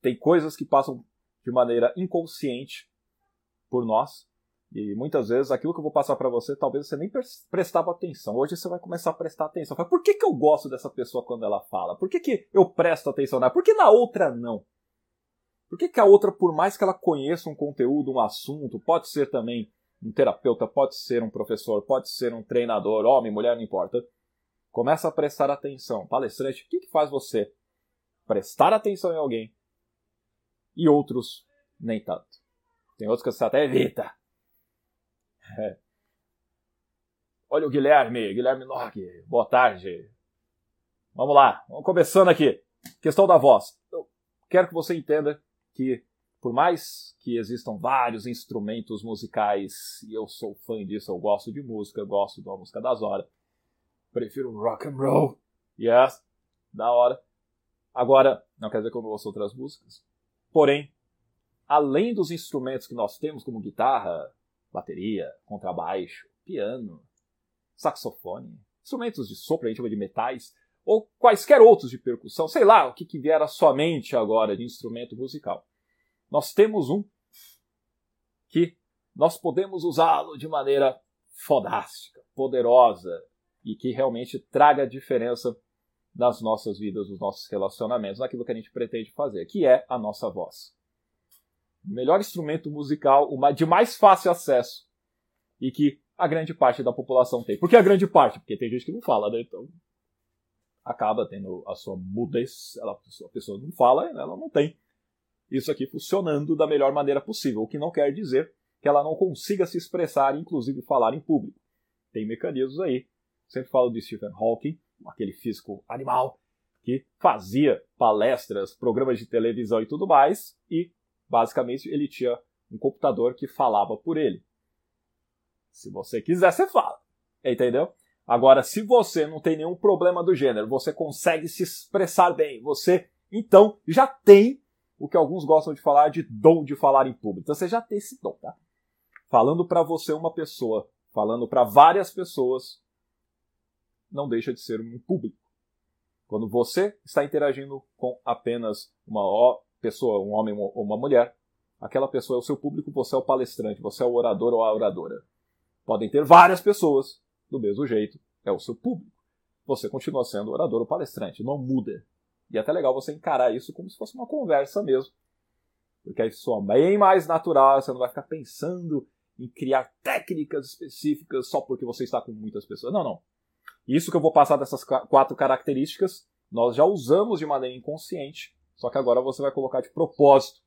tem coisas que passam de maneira inconsciente por nós. E muitas vezes aquilo que eu vou passar para você, talvez você nem prestava atenção. Hoje você vai começar a prestar atenção. Fala, por que, que eu gosto dessa pessoa quando ela fala? Por que, que eu presto atenção nela? Por que na outra não? Por que, que a outra, por mais que ela conheça um conteúdo, um assunto, pode ser também um terapeuta, pode ser um professor, pode ser um treinador, homem, mulher, não importa. Começa a prestar atenção. Palestrante, o que, que faz você prestar atenção em alguém e outros nem tanto? Tem outros que você até evita. É. Olha o Guilherme, Guilherme Nog. Boa tarde. Vamos lá, vamos começando aqui. Questão da voz. Eu quero que você entenda que, por mais que existam vários instrumentos musicais, e eu sou fã disso, eu gosto de música, gosto da música das horas, prefiro rock and roll. Yes, da hora. Agora, não quer dizer que eu não ouço outras músicas. Porém, além dos instrumentos que nós temos, como guitarra, bateria, contrabaixo, piano, saxofone, instrumentos de sopro, a gente chama de metais, ou quaisquer outros de percussão, sei lá o que, que vier à sua mente agora de instrumento musical. Nós temos um que nós podemos usá-lo de maneira fodástica, poderosa e que realmente traga diferença nas nossas vidas, nos nossos relacionamentos, naquilo que a gente pretende fazer, que é a nossa voz o melhor instrumento musical, de mais fácil acesso e que a grande parte da população tem. Por que a grande parte? Porque tem gente que não fala, né? Então acaba tendo a sua mudez, ela, a pessoa não fala, ela não tem isso aqui funcionando da melhor maneira possível, o que não quer dizer que ela não consiga se expressar, inclusive falar em público. Tem mecanismos aí. Sempre falo de Stephen Hawking, aquele físico animal que fazia palestras, programas de televisão e tudo mais, e Basicamente, ele tinha um computador que falava por ele. Se você quiser, você fala. Entendeu? Agora, se você não tem nenhum problema do gênero, você consegue se expressar bem, você então já tem o que alguns gostam de falar de dom de falar em público. Então você já tem esse dom, tá? Falando para você uma pessoa, falando para várias pessoas, não deixa de ser um público. Quando você está interagindo com apenas uma pessoa, um homem ou uma mulher, aquela pessoa é o seu público, você é o palestrante, você é o orador ou a oradora. Podem ter várias pessoas do mesmo jeito, é o seu público. Você continua sendo orador ou palestrante, não muda. E é até legal você encarar isso como se fosse uma conversa mesmo. Porque aí soa bem mais natural, você não vai ficar pensando em criar técnicas específicas só porque você está com muitas pessoas. Não, não. Isso que eu vou passar dessas quatro características, nós já usamos de maneira inconsciente só que agora você vai colocar de propósito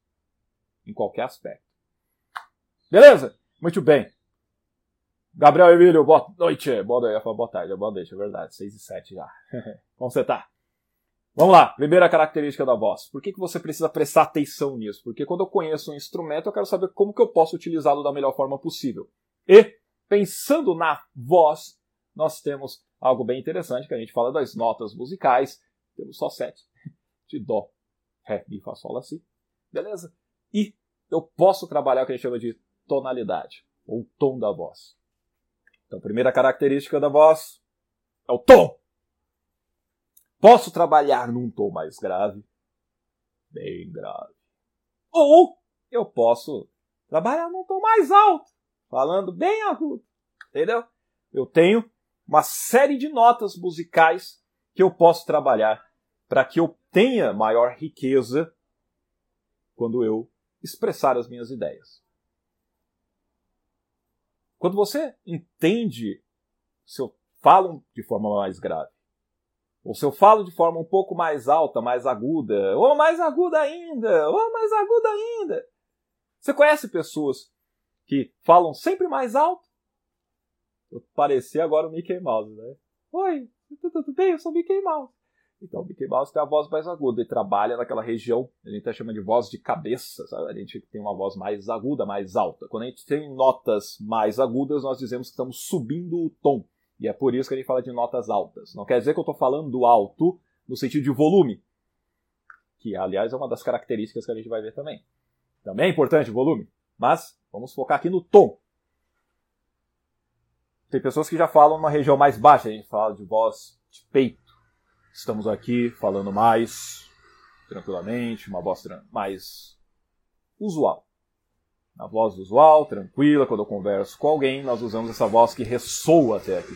em qualquer aspecto. Beleza? Muito bem. Gabriel Emílio, boa noite. Boa noite, boa tarde, boa noite, é verdade. 6 e 7 já. Como você tá? Vamos lá, primeira característica da voz. Por que, que você precisa prestar atenção nisso? Porque quando eu conheço um instrumento, eu quero saber como que eu posso utilizá-lo da melhor forma possível. E, pensando na voz, nós temos algo bem interessante, que a gente fala das notas musicais. Temos só sete. De dó, Ré, Mi, Fá, Sol, Lá, Si. Beleza? E eu posso trabalhar o que a gente chama de tonalidade, ou tom da voz. Então, a primeira característica da voz é o tom. Posso trabalhar num tom mais grave, bem grave. Ou eu posso trabalhar num tom mais alto, falando bem agudo. Entendeu? Eu tenho uma série de notas musicais que eu posso trabalhar para que eu tenha maior riqueza quando eu expressar as minhas ideias. Quando você entende se eu falo de forma mais grave, ou se eu falo de forma um pouco mais alta, mais aguda, ou mais aguda ainda, ou mais aguda ainda. Você conhece pessoas que falam sempre mais alto? Eu agora o Mickey Mouse, né? Oi, tudo bem? Eu sou o Mickey Mouse. Então, o Mickey Mouse tem a voz mais aguda e trabalha naquela região, a gente tá chama de voz de cabeça, sabe? A gente tem uma voz mais aguda, mais alta. Quando a gente tem notas mais agudas, nós dizemos que estamos subindo o tom. E é por isso que a gente fala de notas altas. Não quer dizer que eu estou falando do alto no sentido de volume, que aliás é uma das características que a gente vai ver também. Também é importante o volume, mas vamos focar aqui no tom. Tem pessoas que já falam numa região mais baixa, a gente fala de voz de peito Estamos aqui falando mais tranquilamente, uma voz mais usual. A voz usual, tranquila, quando eu converso com alguém, nós usamos essa voz que ressoa até aqui.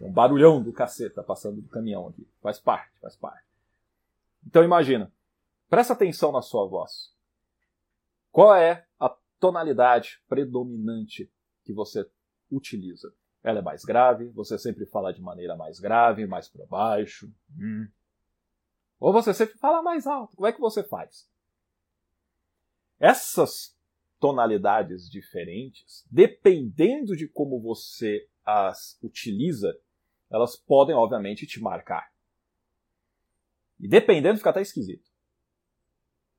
Um barulhão do caceta passando do caminhão aqui. Faz parte, faz parte. Então imagina, presta atenção na sua voz. Qual é a tonalidade predominante que você utiliza? Ela é mais grave, você sempre fala de maneira mais grave, mais para baixo. Hum. Ou você sempre fala mais alto. Como é que você faz? Essas tonalidades diferentes, dependendo de como você as utiliza, elas podem, obviamente, te marcar. E dependendo, fica até esquisito.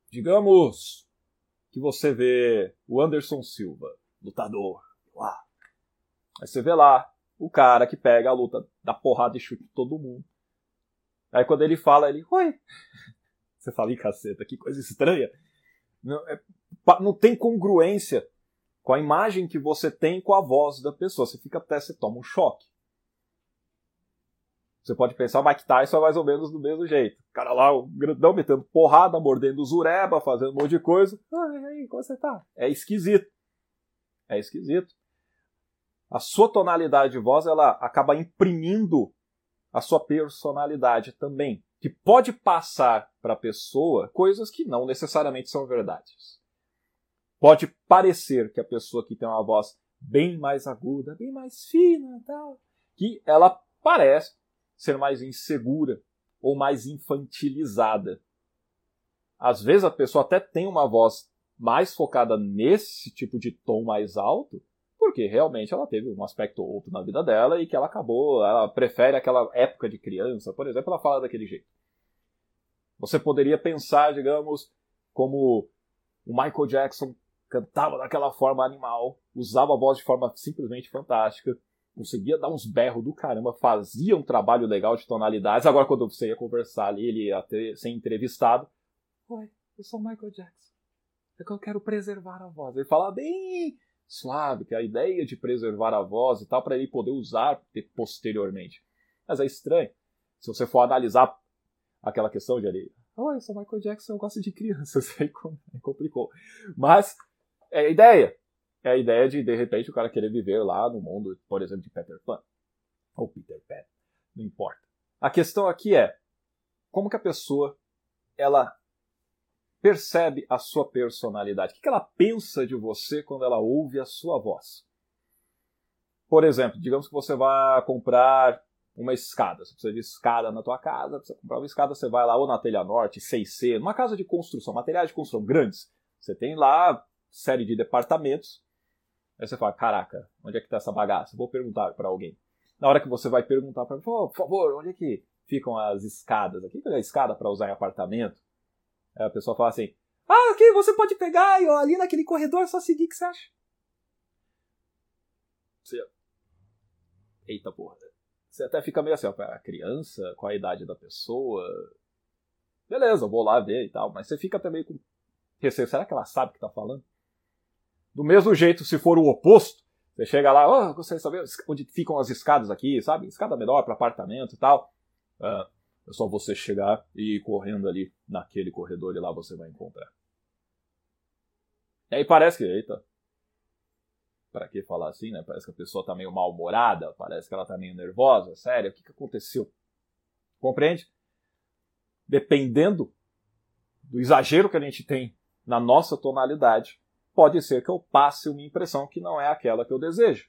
Digamos que você vê o Anderson Silva, lutador, lá. Aí você vê lá o cara que pega a luta, dá porrada e chute todo mundo. Aí quando ele fala, ele, oi. Você fala, ih, caceta, que coisa estranha. Não, é, não tem congruência com a imagem que você tem com a voz da pessoa. Você fica até, você toma um choque. Você pode pensar, o Mike Tyson é mais ou menos do mesmo jeito. O cara lá, o grandão, metendo porrada, mordendo zureba, fazendo um monte de coisa. E aí, como você tá? É esquisito. É esquisito. A sua tonalidade de voz, ela acaba imprimindo a sua personalidade também. Que pode passar para a pessoa coisas que não necessariamente são verdades. Pode parecer que a pessoa que tem uma voz bem mais aguda, bem mais fina, tal, que ela parece ser mais insegura ou mais infantilizada. Às vezes a pessoa até tem uma voz mais focada nesse tipo de tom mais alto, porque realmente ela teve um aspecto ou outro na vida dela e que ela acabou, ela prefere aquela época de criança, por exemplo, ela fala daquele jeito. Você poderia pensar, digamos, como o Michael Jackson cantava daquela forma animal, usava a voz de forma simplesmente fantástica, conseguia dar uns berros do caramba, fazia um trabalho legal de tonalidades. Agora, quando você ia conversar ali, ele ia ter, ser entrevistado. Oi, eu sou o Michael Jackson. É que eu quero preservar a voz. Ele fala bem é a ideia de preservar a voz e tal, para ele poder usar posteriormente. Mas é estranho. Se você for analisar aquela questão de ali, oi, eu sou o Michael Jackson, eu gosto de crianças, aí complicou. Mas é a ideia é a ideia de, de repente, o cara querer viver lá no mundo, por exemplo, de Peter Pan. Ou Peter Pan. Não importa. A questão aqui é como que a pessoa ela percebe a sua personalidade. O que ela pensa de você quando ela ouve a sua voz? Por exemplo, digamos que você vai comprar uma escada. Você precisa de escada na tua casa, precisa comprar uma escada, você vai lá ou na Telha Norte, 6C, numa casa de construção, materiais de construção grandes. Você tem lá série de departamentos Aí você fala, caraca, onde é que tá essa bagaça? Vou perguntar para alguém. Na hora que você vai perguntar para mim, por favor, onde é que ficam as escadas aqui? Cadê a escada para usar em apartamento? A pessoa fala assim, ah, aqui você pode pegar e ali naquele corredor só seguir, o que você acha? Você... Eita porra. Você até fica meio assim, ó, a criança, qual a idade da pessoa? Beleza, vou lá ver e tal, mas você fica também com receio, será que ela sabe o que tá falando? Do mesmo jeito, se for o oposto, você chega lá, oh, gostaria de saber onde ficam as escadas aqui, sabe? Escada menor para apartamento e tal. Uh, é só você chegar e ir correndo ali naquele corredor e lá você vai encontrar. E aí parece que, eita, para que falar assim, né? Parece que a pessoa tá meio mal-humorada, parece que ela tá meio nervosa, sério, o que, que aconteceu? Compreende? Dependendo do exagero que a gente tem na nossa tonalidade, pode ser que eu passe uma impressão que não é aquela que eu desejo.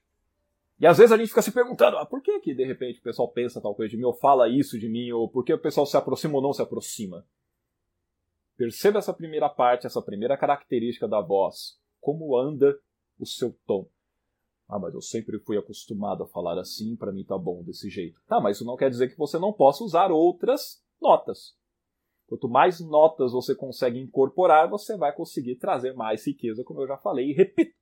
E às vezes a gente fica se perguntando, ah, por que que de repente o pessoal pensa tal coisa de mim, ou fala isso de mim, ou por que o pessoal se aproxima ou não se aproxima? Perceba essa primeira parte, essa primeira característica da voz. Como anda o seu tom. Ah, mas eu sempre fui acostumado a falar assim, para mim tá bom desse jeito. Tá, mas isso não quer dizer que você não possa usar outras notas. Quanto mais notas você consegue incorporar, você vai conseguir trazer mais riqueza, como eu já falei e repito.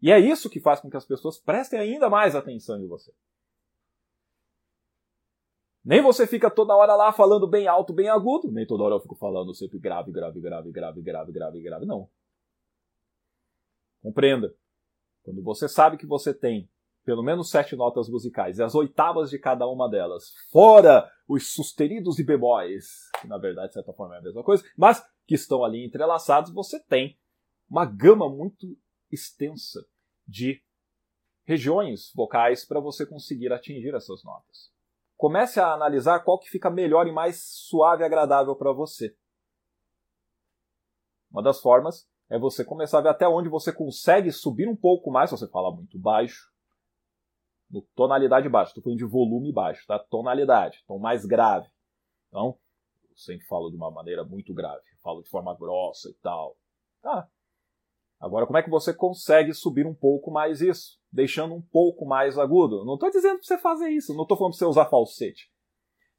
E é isso que faz com que as pessoas prestem ainda mais atenção em você. Nem você fica toda hora lá falando bem alto, bem agudo, nem toda hora eu fico falando sempre grave, grave, grave, grave, grave, grave, grave, não. Compreenda. Quando você sabe que você tem pelo menos sete notas musicais, e as oitavas de cada uma delas, fora os sustenidos e bemóis, que na verdade, de certa forma, é a mesma coisa, mas que estão ali entrelaçados, você tem uma gama muito extensa de regiões vocais para você conseguir atingir essas notas. Comece a analisar qual que fica melhor e mais suave e agradável para você. Uma das formas é você começar a ver até onde você consegue subir um pouco mais, se você fala muito baixo, no tonalidade baixa. Estou falando de volume baixo, tá? Tonalidade, tom mais grave. Então, eu sempre falo de uma maneira muito grave. Falo de forma grossa e tal. Tá. Agora, como é que você consegue subir um pouco mais isso? Deixando um pouco mais agudo. Não estou dizendo para você fazer isso. Não estou falando para você usar falsete.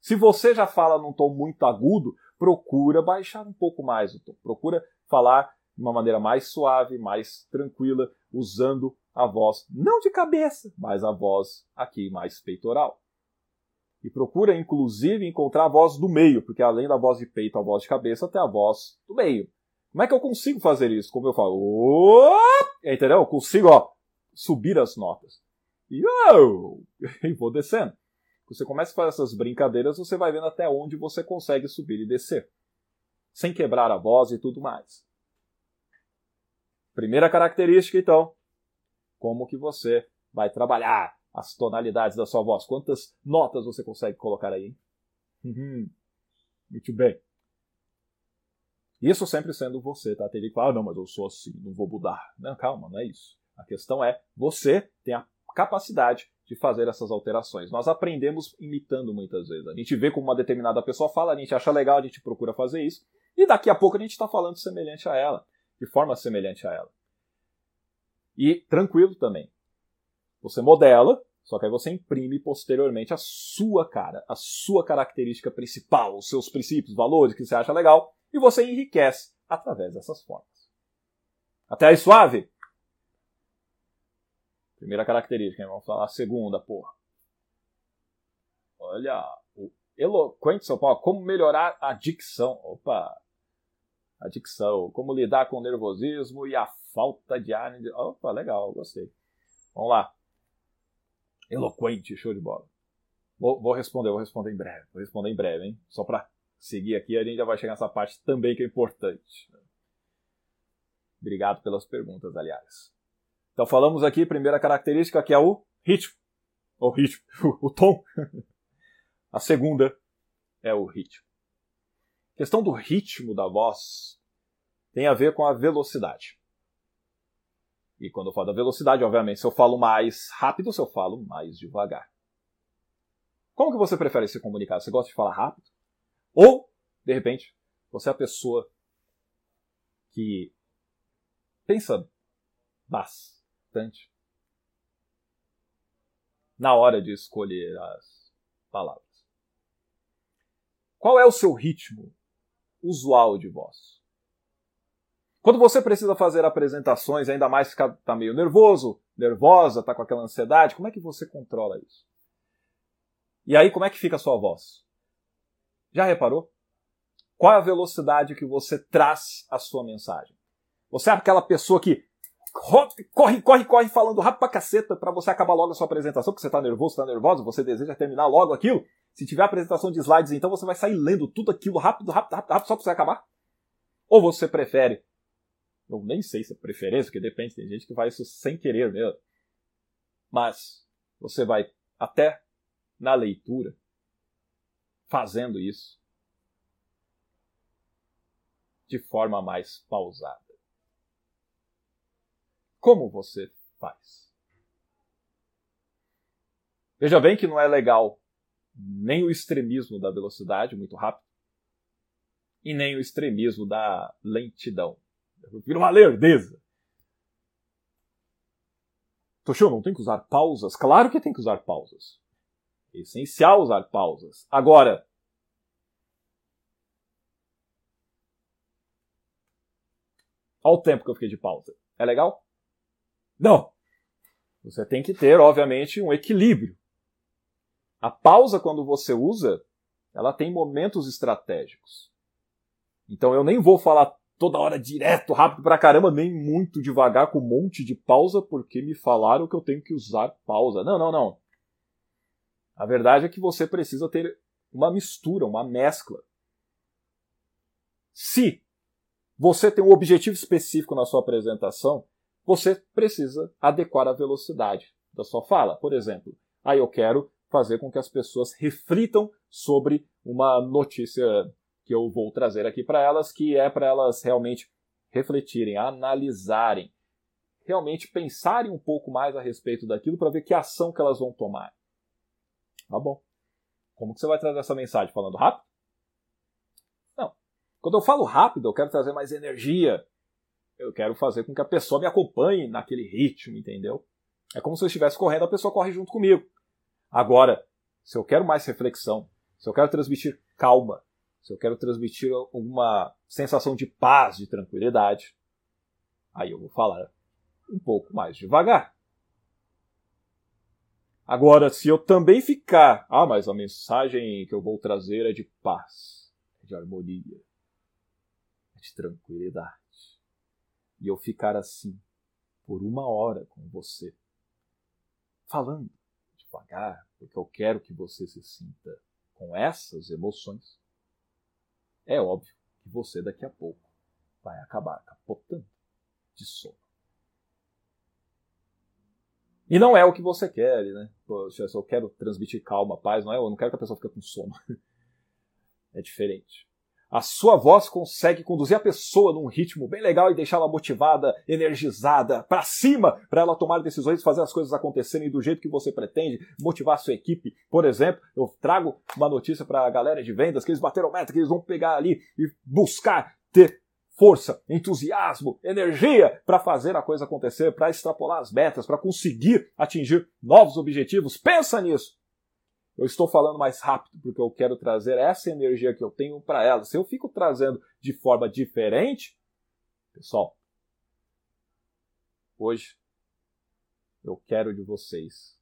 Se você já fala num tom muito agudo, procura baixar um pouco mais o tom. Procura falar de uma maneira mais suave, mais tranquila, usando a voz não de cabeça, mas a voz aqui mais peitoral. E procura, inclusive, encontrar a voz do meio, porque além da voz de peito, a voz de cabeça, tem a voz do meio. Como é que eu consigo fazer isso? Como eu falo, entendeu? Eu consigo, ó, subir as notas. E, oh, vou descendo. Você começa a fazer essas brincadeiras, você vai vendo até onde você consegue subir e descer. Sem quebrar a voz e tudo mais. Primeira característica, então, como que você vai trabalhar as tonalidades da sua voz. Quantas notas você consegue colocar aí? Uhum. Muito bem. Isso sempre sendo você, tá? Tem que fala, ah, não, mas eu sou assim, não vou mudar. Não, calma, não é isso. A questão é, você tem a capacidade de fazer essas alterações. Nós aprendemos imitando muitas vezes. A gente vê como uma determinada pessoa fala, a gente acha legal, a gente procura fazer isso, e daqui a pouco a gente está falando semelhante a ela, de forma semelhante a ela. E tranquilo também. Você modela, só que aí você imprime posteriormente a sua cara, a sua característica principal, os seus princípios, valores que você acha legal, e você enriquece através dessas formas. Até aí suave? Primeira característica, vamos falar a segunda, porra. Olha, o eloquente São Paulo, como melhorar a dicção. Opa! A dicção, como lidar com o nervosismo e a falta de ar. Opa, legal, gostei. Vamos lá. Eloquente, show de bola. Vou, vou, responder, vou responder em breve. Vou responder em breve, hein? Só para seguir aqui, a gente já vai chegar nessa parte também que é importante. Obrigado pelas perguntas, aliás. Então falamos aqui, primeira característica que é o ritmo. O ritmo, o tom. A segunda é o ritmo. A questão do ritmo da voz tem a ver com a velocidade. E quando eu falo da velocidade, obviamente, se eu falo mais rápido, se eu falo mais devagar. Como que você prefere se comunicar? Você gosta de falar rápido? Ou, de repente, você é a pessoa que pensa bastante na hora de escolher as palavras. Qual é o seu ritmo usual de voz? Quando você precisa fazer apresentações, ainda mais que está meio nervoso, nervosa, está com aquela ansiedade, como é que você controla isso? E aí, como é que fica a sua voz? Já reparou? Qual é a velocidade que você traz a sua mensagem? Você é aquela pessoa que corre, corre, corre falando rápido pra caceta para você acabar logo a sua apresentação, porque você tá nervoso, tá nervoso, você deseja terminar logo aquilo. Se tiver apresentação de slides, então você vai sair lendo tudo aquilo rápido, rápido, rápido, rápido só pra você acabar? Ou você prefere eu nem sei se é preferência, porque depende, tem gente que faz isso sem querer mesmo. Mas você vai até na leitura fazendo isso de forma mais pausada. Como você faz? Veja bem que não é legal nem o extremismo da velocidade muito rápido e nem o extremismo da lentidão Vira uma lerdeza. Toshio, não tem que usar pausas? Claro que tem que usar pausas. Essencial usar pausas. Agora, Olha o tempo que eu fiquei de pausa. É legal? Não. Você tem que ter, obviamente, um equilíbrio. A pausa, quando você usa, ela tem momentos estratégicos. Então eu nem vou falar toda hora direto, rápido pra caramba, nem muito devagar com um monte de pausa, porque me falaram que eu tenho que usar pausa. Não, não, não. A verdade é que você precisa ter uma mistura, uma mescla. Se você tem um objetivo específico na sua apresentação, você precisa adequar a velocidade da sua fala. Por exemplo, aí eu quero fazer com que as pessoas reflitam sobre uma notícia que eu vou trazer aqui para elas, que é para elas realmente refletirem, analisarem, realmente pensarem um pouco mais a respeito daquilo para ver que ação que elas vão tomar. Tá bom. Como que você vai trazer essa mensagem? Falando rápido? Não. Quando eu falo rápido, eu quero trazer mais energia. Eu quero fazer com que a pessoa me acompanhe naquele ritmo, entendeu? É como se eu estivesse correndo, a pessoa corre junto comigo. Agora, se eu quero mais reflexão, se eu quero transmitir calma, se eu quero transmitir uma sensação de paz, de tranquilidade, aí eu vou falar um pouco mais devagar. Agora, se eu também ficar, ah, mas a mensagem que eu vou trazer é de paz, é de harmonia, é de tranquilidade, e eu ficar assim por uma hora com você, falando devagar, porque eu quero que você se sinta com essas emoções, é óbvio que você daqui a pouco vai acabar capotando de sono. E não é o que você quer, né? Poxa, eu quero transmitir calma, paz, não é? Eu não quero que a pessoa fique com sono. É diferente. A sua voz consegue conduzir a pessoa num ritmo bem legal e deixá-la motivada, energizada, para cima, para ela tomar decisões e fazer as coisas acontecerem do jeito que você pretende, motivar a sua equipe. Por exemplo, eu trago uma notícia para a galera de vendas que eles bateram meta, que eles vão pegar ali e buscar ter força, entusiasmo, energia para fazer a coisa acontecer, para extrapolar as metas, para conseguir atingir novos objetivos. Pensa nisso. Eu estou falando mais rápido porque eu quero trazer essa energia que eu tenho para ela. Se eu fico trazendo de forma diferente, pessoal, hoje eu quero de vocês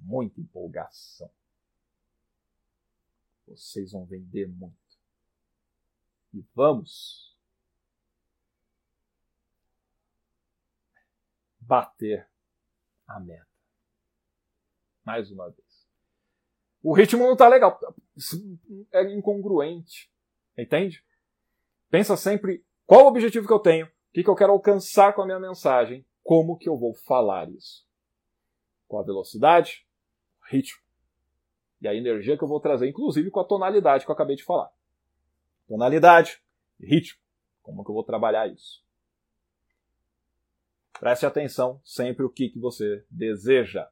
muita empolgação. Vocês vão vender muito. E vamos bater a meta. Mais uma vez. O ritmo não está legal. É incongruente. Entende? Pensa sempre qual o objetivo que eu tenho, o que, que eu quero alcançar com a minha mensagem, como que eu vou falar isso. Com a velocidade, ritmo. E a energia que eu vou trazer, inclusive com a tonalidade que eu acabei de falar. Tonalidade, ritmo. Como que eu vou trabalhar isso? Preste atenção sempre o que, que você deseja.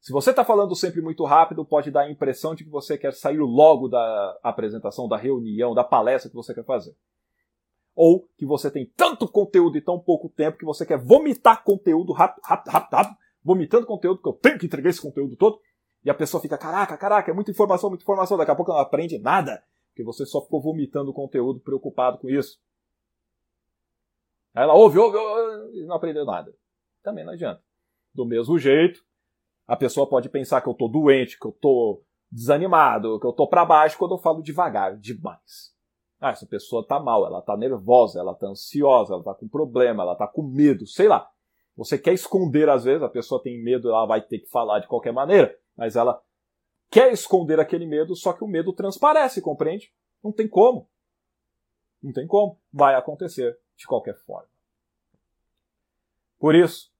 Se você está falando sempre muito rápido, pode dar a impressão de que você quer sair logo da apresentação, da reunião, da palestra que você quer fazer. Ou que você tem tanto conteúdo e tão pouco tempo que você quer vomitar conteúdo rápido, rápido, rápido, rápido vomitando conteúdo, que eu tenho que entregar esse conteúdo todo. E a pessoa fica, caraca, caraca, é muita informação, muita informação, daqui a pouco ela não aprende nada, porque você só ficou vomitando conteúdo preocupado com isso. Aí ela ouve, ouve, ouve e não aprendeu nada. Também não adianta. Do mesmo jeito, a pessoa pode pensar que eu tô doente, que eu tô desanimado, que eu tô para baixo quando eu falo devagar demais. Ah, essa pessoa tá mal, ela tá nervosa, ela tá ansiosa, ela tá com problema, ela tá com medo, sei lá. Você quer esconder às vezes, a pessoa tem medo, ela vai ter que falar de qualquer maneira, mas ela quer esconder aquele medo, só que o medo transparece, compreende? Não tem como. Não tem como. Vai acontecer de qualquer forma. Por isso,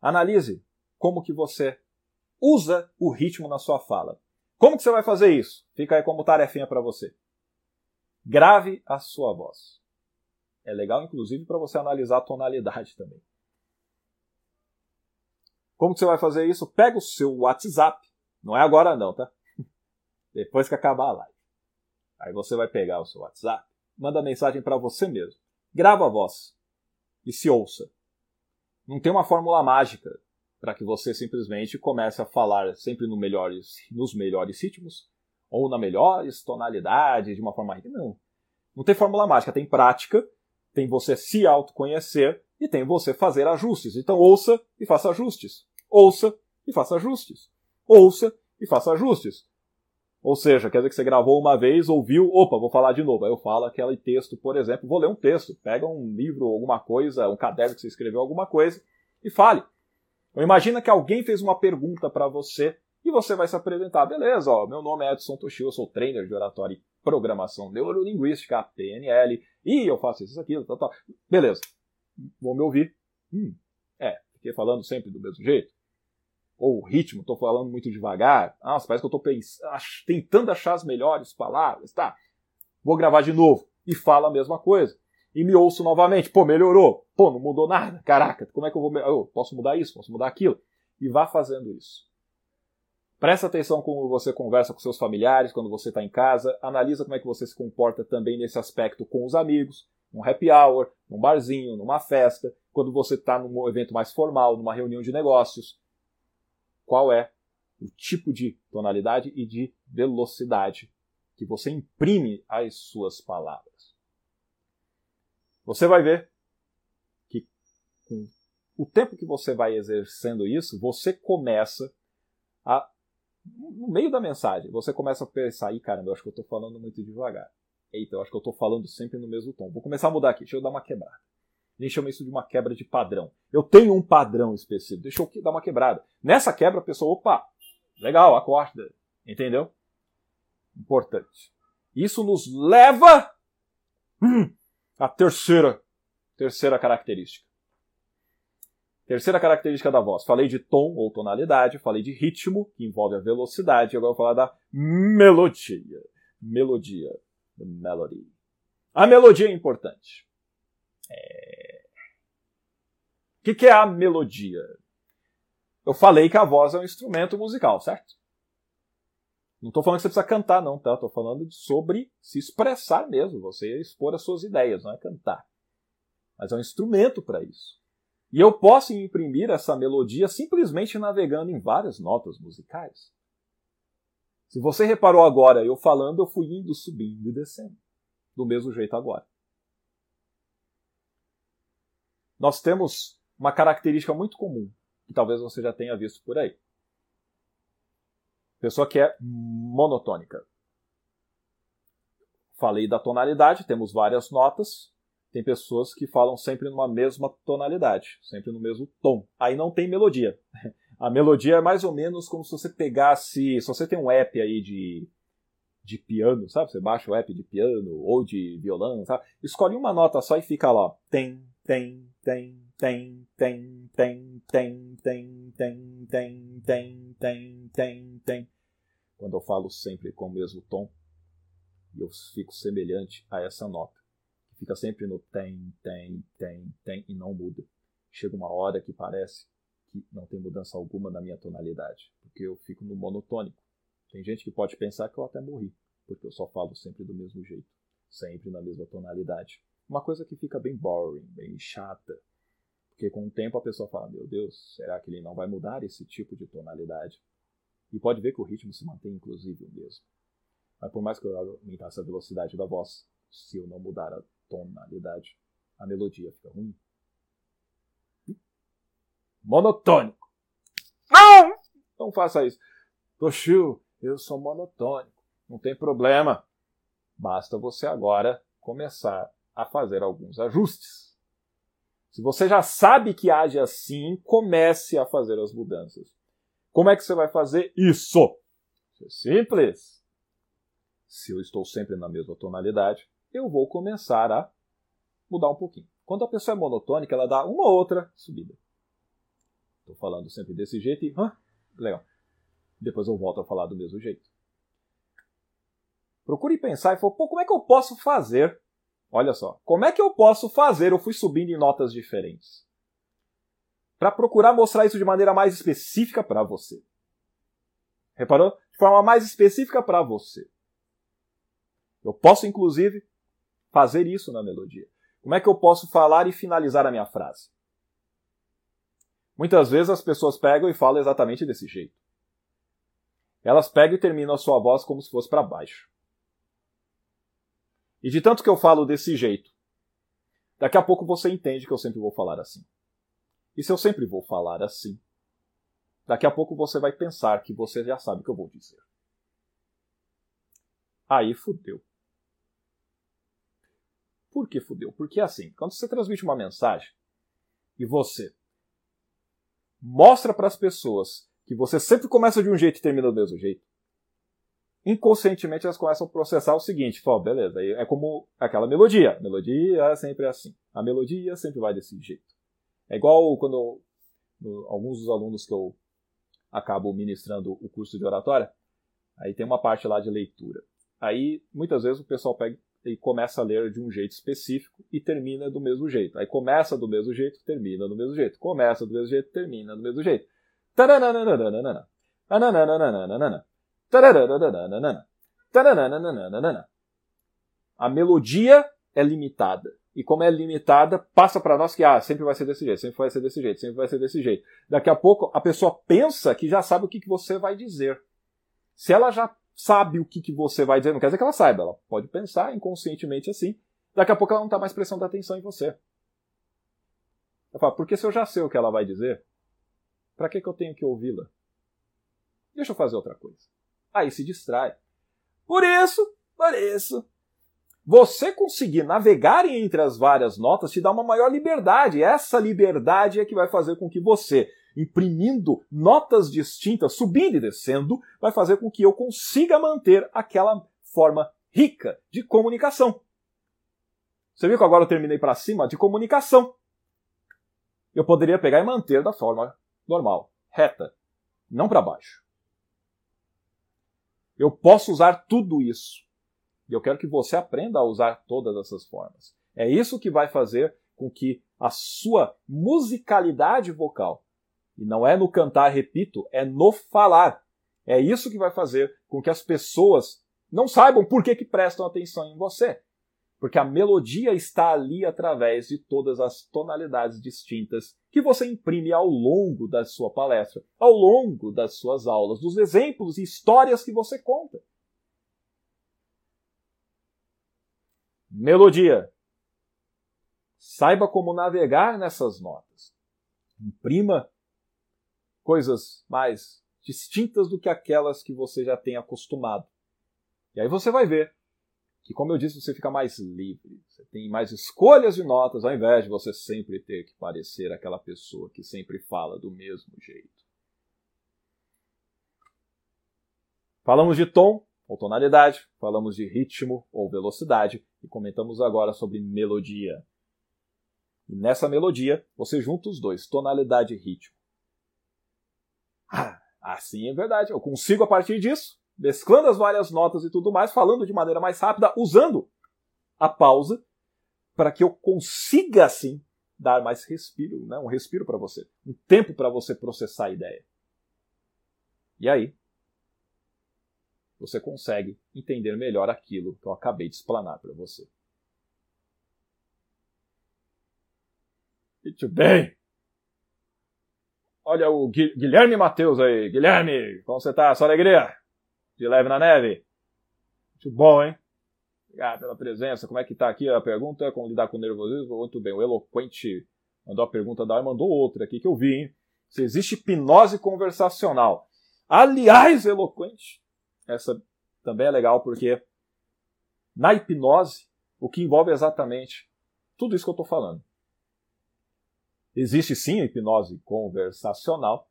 analise como que você usa o ritmo na sua fala. Como que você vai fazer isso? Fica aí como tarefinha para você. Grave a sua voz. É legal, inclusive, para você analisar a tonalidade também. Como que você vai fazer isso? Pega o seu WhatsApp. Não é agora não, tá? Depois que acabar a live. Aí você vai pegar o seu WhatsApp, manda mensagem para você mesmo. Grava a voz e se ouça. Não tem uma fórmula mágica para que você simplesmente comece a falar sempre no melhores, nos melhores ritmos ou na melhores tonalidade, de uma forma. Não. Não tem fórmula mágica, tem prática, tem você se autoconhecer e tem você fazer ajustes. Então ouça e faça ajustes. Ouça e faça ajustes. Ouça e faça ajustes. Ou seja, quer dizer que você gravou uma vez, ouviu, opa, vou falar de novo. Aí eu falo aquele texto, por exemplo, vou ler um texto, pega um livro, alguma coisa, um caderno que você escreveu, alguma coisa, e fale. Ou imagina que alguém fez uma pergunta para você e você vai se apresentar. Beleza, ó, meu nome é Edson Toshio, eu sou trainer de oratória e programação neurolinguística, PNL, e eu faço isso, aquilo, tal, tal. Beleza. Vou me ouvir. Hum, é, fiquei falando sempre do mesmo jeito ou o ritmo, estou falando muito devagar. Nossa, parece que eu estou tentando achar as melhores palavras. Tá, vou gravar de novo e fala a mesma coisa. E me ouço novamente. Pô, melhorou. Pô, não mudou nada. Caraca, como é que eu vou. Eu posso mudar isso? Posso mudar aquilo? E vá fazendo isso. Presta atenção como você conversa com seus familiares quando você está em casa. Analisa como é que você se comporta também nesse aspecto com os amigos, num happy hour, num barzinho, numa festa, quando você está num evento mais formal, numa reunião de negócios qual é o tipo de tonalidade e de velocidade que você imprime às suas palavras. Você vai ver que com o tempo que você vai exercendo isso, você começa a no meio da mensagem, você começa a pensar, aí caramba, eu acho que eu estou falando muito devagar. Eita, eu acho que eu estou falando sempre no mesmo tom. Vou começar a mudar aqui, deixa eu dar uma quebrada. A gente chama isso de uma quebra de padrão. Eu tenho um padrão específico, deixa eu dar uma quebrada. Nessa quebra, a pessoa, opa, legal, acorda. Entendeu? Importante. Isso nos leva hum, à terceira, terceira característica. Terceira característica da voz. Falei de tom ou tonalidade, falei de ritmo, que envolve a velocidade, agora vou falar da melodia. Melodia. Melody. A melodia é importante. É... O que, que é a melodia? Eu falei que a voz é um instrumento musical, certo? Não estou falando que você precisa cantar, não, tá? Estou falando sobre se expressar mesmo, você expor as suas ideias, não é cantar. Mas é um instrumento para isso. E eu posso imprimir essa melodia simplesmente navegando em várias notas musicais. Se você reparou agora, eu falando, eu fui indo, subindo e descendo. Do mesmo jeito agora. Nós temos uma característica muito comum, que talvez você já tenha visto por aí. Pessoa que é monotônica. Falei da tonalidade, temos várias notas. Tem pessoas que falam sempre numa mesma tonalidade, sempre no mesmo tom. Aí não tem melodia. A melodia é mais ou menos como se você pegasse. Se você tem um app aí de, de piano, sabe? Você baixa o app de piano ou de violão, sabe? Escolhe uma nota só e fica lá. Tem, tem, tem, tem, tem, tem, tem, tem, tem, tem, tem, tem, tem, tem. Quando eu falo sempre com o mesmo tom, eu fico semelhante a essa nota. Fica sempre no tem, tem, tem, tem e não muda. Chega uma hora que parece que não tem mudança alguma na minha tonalidade, porque eu fico no monotônico. Tem gente que pode pensar que eu até morri, porque eu só falo sempre do mesmo jeito, sempre na mesma tonalidade. Uma coisa que fica bem boring, bem chata. Porque com o tempo a pessoa fala: Meu Deus, será que ele não vai mudar esse tipo de tonalidade? E pode ver que o ritmo se mantém, inclusive, o mesmo. Mas por mais que eu aumentasse a velocidade da voz, se eu não mudar a tonalidade, a melodia fica ruim. Monotônico. Não! Não faça isso. Toshio, eu sou monotônico. Não tem problema. Basta você agora começar a fazer alguns ajustes. Se você já sabe que age assim, comece a fazer as mudanças. Como é que você vai fazer isso? É simples. Se eu estou sempre na mesma tonalidade, eu vou começar a mudar um pouquinho. Quando a pessoa é monotônica, ela dá uma outra subida. Estou falando sempre desse jeito e. Hã? Legal. Depois eu volto a falar do mesmo jeito. Procure pensar e falar, pô, como é que eu posso fazer Olha só, como é que eu posso fazer? Eu fui subindo em notas diferentes. Para procurar mostrar isso de maneira mais específica para você. Reparou? De forma mais específica para você. Eu posso, inclusive, fazer isso na melodia. Como é que eu posso falar e finalizar a minha frase? Muitas vezes as pessoas pegam e falam exatamente desse jeito. Elas pegam e terminam a sua voz como se fosse para baixo. E de tanto que eu falo desse jeito, daqui a pouco você entende que eu sempre vou falar assim. E se eu sempre vou falar assim, daqui a pouco você vai pensar que você já sabe o que eu vou dizer. Aí fudeu. Por que fudeu? Porque assim, quando você transmite uma mensagem e você mostra para as pessoas que você sempre começa de um jeito e termina do mesmo jeito, inconscientemente elas começam a processar o seguinte: fala, beleza, é como aquela melodia. Melodia é sempre assim. A melodia sempre vai desse jeito. É igual quando alguns dos alunos que eu acabo ministrando o curso de oratória, aí tem uma parte lá de leitura. Aí muitas vezes o pessoal pega e começa a ler de um jeito específico e termina do mesmo jeito. Aí começa do mesmo jeito, termina do mesmo jeito. Começa do mesmo jeito, termina do mesmo jeito. A melodia é limitada. E como é limitada, passa para nós que ah, sempre vai ser desse jeito, sempre vai ser desse jeito, sempre vai ser desse jeito. Daqui a pouco a pessoa pensa que já sabe o que, que você vai dizer. Se ela já sabe o que, que você vai dizer, não quer dizer que ela saiba, ela pode pensar inconscientemente assim. Daqui a pouco ela não está mais prestando atenção em você. Ela fala, porque se eu já sei o que ela vai dizer, para que, que eu tenho que ouvi-la? Deixa eu fazer outra coisa. Aí se distrai. Por isso, por isso, você conseguir navegar entre as várias notas te dá uma maior liberdade. Essa liberdade é que vai fazer com que você, imprimindo notas distintas, subindo e descendo, vai fazer com que eu consiga manter aquela forma rica de comunicação. Você viu que agora eu terminei para cima de comunicação. Eu poderia pegar e manter da forma normal, reta, não para baixo. Eu posso usar tudo isso e eu quero que você aprenda a usar todas essas formas. É isso que vai fazer com que a sua musicalidade vocal, e não é no cantar, repito, é no falar. É isso que vai fazer com que as pessoas não saibam por que, que prestam atenção em você. Porque a melodia está ali através de todas as tonalidades distintas que você imprime ao longo da sua palestra, ao longo das suas aulas, dos exemplos e histórias que você conta. Melodia. Saiba como navegar nessas notas. Imprima coisas mais distintas do que aquelas que você já tem acostumado. E aí você vai ver que, como eu disse, você fica mais livre. Você tem mais escolhas de notas, ao invés de você sempre ter que parecer aquela pessoa que sempre fala do mesmo jeito. Falamos de tom, ou tonalidade, falamos de ritmo ou velocidade e comentamos agora sobre melodia. E nessa melodia, você junta os dois, tonalidade e ritmo. Ah, assim é verdade. Eu consigo, a partir disso, mesclando as várias notas e tudo mais, falando de maneira mais rápida, usando a pausa, para que eu consiga, assim, dar mais respiro, né? um respiro para você, um tempo para você processar a ideia. E aí, você consegue entender melhor aquilo que eu acabei de explanar para você. Muito bem. Olha o Guilherme Matheus aí. Guilherme, como você tá? Sua alegria? De leve na neve? Muito bom, hein? Obrigado pela presença. Como é que tá aqui a pergunta? Como lidar com nervosismo? Muito bem. O Eloquente mandou a pergunta da e mandou outra aqui que eu vi, hein? Se existe hipnose conversacional. Aliás, Eloquente, essa também é legal porque na hipnose, o que envolve exatamente tudo isso que eu estou falando. Existe sim a hipnose conversacional.